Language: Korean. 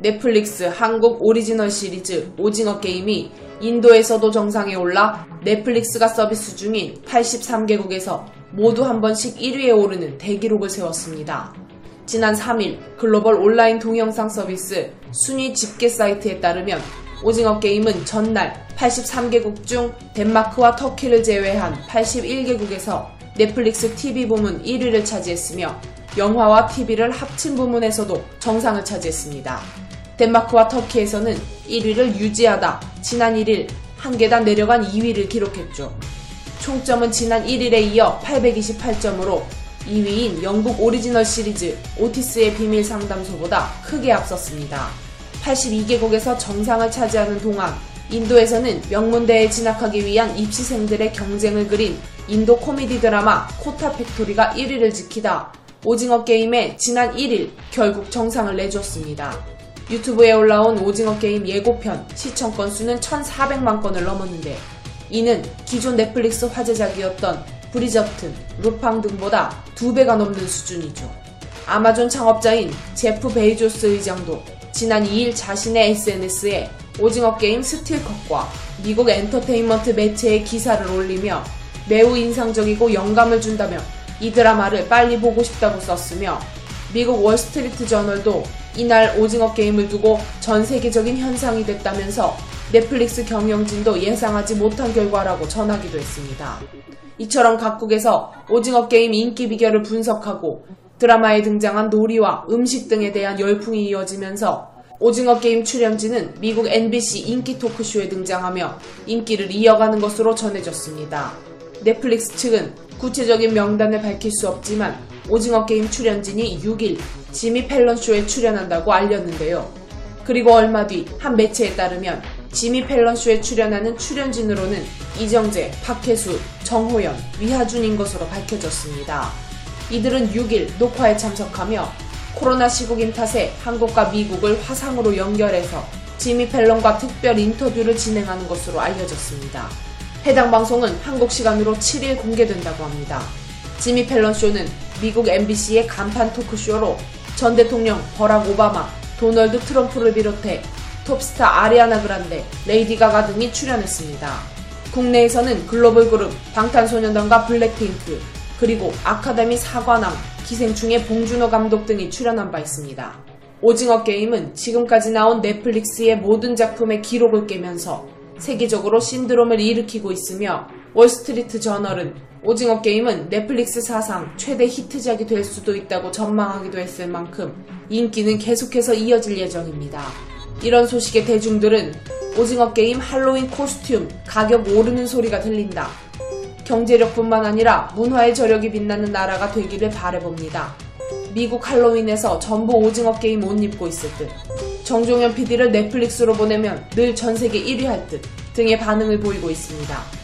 넷플릭스 한국 오리지널 시리즈 오징어 게임이 인도에서도 정상에 올라 넷플릭스가 서비스 중인 83개국에서 모두 한 번씩 1위에 오르는 대기록을 세웠습니다. 지난 3일 글로벌 온라인 동영상 서비스 순위 집계 사이트에 따르면 오징어 게임은 전날 83개국 중 덴마크와 터키를 제외한 81개국에서 넷플릭스 TV 부문 1위를 차지했으며 영화와 TV를 합친 부문에서도 정상을 차지했습니다. 덴마크와 터키에서는 1위를 유지하다 지난 1일 한 계단 내려간 2위를 기록했죠. 총점은 지난 1일에 이어 828점으로 2위인 영국 오리지널 시리즈 오티스의 비밀 상담소보다 크게 앞섰습니다. 82개국에서 정상을 차지하는 동안 인도에서는 명문대에 진학하기 위한 입시생들의 경쟁을 그린 인도 코미디 드라마 코타 팩토리가 1위를 지키다 오징어 게임에 지난 1일 결국 정상을 내줬습니다. 유튜브에 올라온 오징어 게임 예고편 시청 건수는 1,400만 건을 넘었는데 이는 기존 넷플릭스 화제작이었던 브리저튼, 루팡 등보다 2배가 넘는 수준이죠. 아마존 창업자인 제프 베이조스 의장도 지난 2일 자신의 SNS에 오징어 게임 스틸컷과 미국 엔터테인먼트 매체의 기사를 올리며 매우 인상적이고 영감을 준다며 이 드라마를 빨리 보고 싶다고 썼으며 미국 월스트리트 저널도 이날 오징어 게임을 두고 전 세계적인 현상이 됐다면서 넷플릭스 경영진도 예상하지 못한 결과라고 전하기도 했습니다. 이처럼 각국에서 오징어 게임 인기 비결을 분석하고 드라마에 등장한 놀이와 음식 등에 대한 열풍이 이어지면서 오징어 게임 출연진은 미국 NBC 인기 토크쇼에 등장하며 인기를 이어가는 것으로 전해졌습니다. 넷플릭스 측은 구체적인 명단을 밝힐 수 없지만 오징어 게임 출연진이 6일 지미 펠런 쇼에 출연한다고 알렸는데요. 그리고 얼마 뒤 한 매체에 따르면 지미 펠런 쇼에 출연하는 출연진으로는 이정재, 박혜수, 정호연, 위하준인 것으로 밝혀졌습니다. 이들은 6일 녹화에 참석하며 코로나 시국인 탓에 한국과 미국을 화상으로 연결해서 지미 팰런과 특별 인터뷰를 진행하는 것으로 알려졌습니다. 해당 방송은 한국 시간으로 7일 공개된다고 합니다. 지미 팰런 쇼는 미국 NBC의 간판 토크쇼로 전 대통령 버락 오바마, 도널드 트럼프를 비롯해 톱스타 아리아나 그란데, 레이디 가가 등이 출연했습니다. 국내에서는 글로벌 그룹 방탄소년단과 블랙핑크, 그리고 아카데미 사관왕, 기생충의 봉준호 감독 등이 출연한 바 있습니다. 오징어 게임은 지금까지 나온 넷플릭스의 모든 작품의 기록을 깨면서 세계적으로 신드롬을 일으키고 있으며 월스트리트 저널은 오징어 게임은 넷플릭스 사상 최대 히트작이 될 수도 있다고 전망하기도 했을 만큼 인기는 계속해서 이어질 예정입니다. 이런 소식에 대중들은 오징어 게임 할로윈 코스튬 가격 오르는 소리가 들린다. 경제력뿐만 아니라 문화의 저력이 빛나는 나라가 되기를 바래봅니다. 미국 할로윈에서 전부 오징어 게임 옷 입고 있을 듯. 정종현 PD를 넷플릭스로 보내면 늘 전 세계 1위 할 듯 등의 반응을 보이고 있습니다.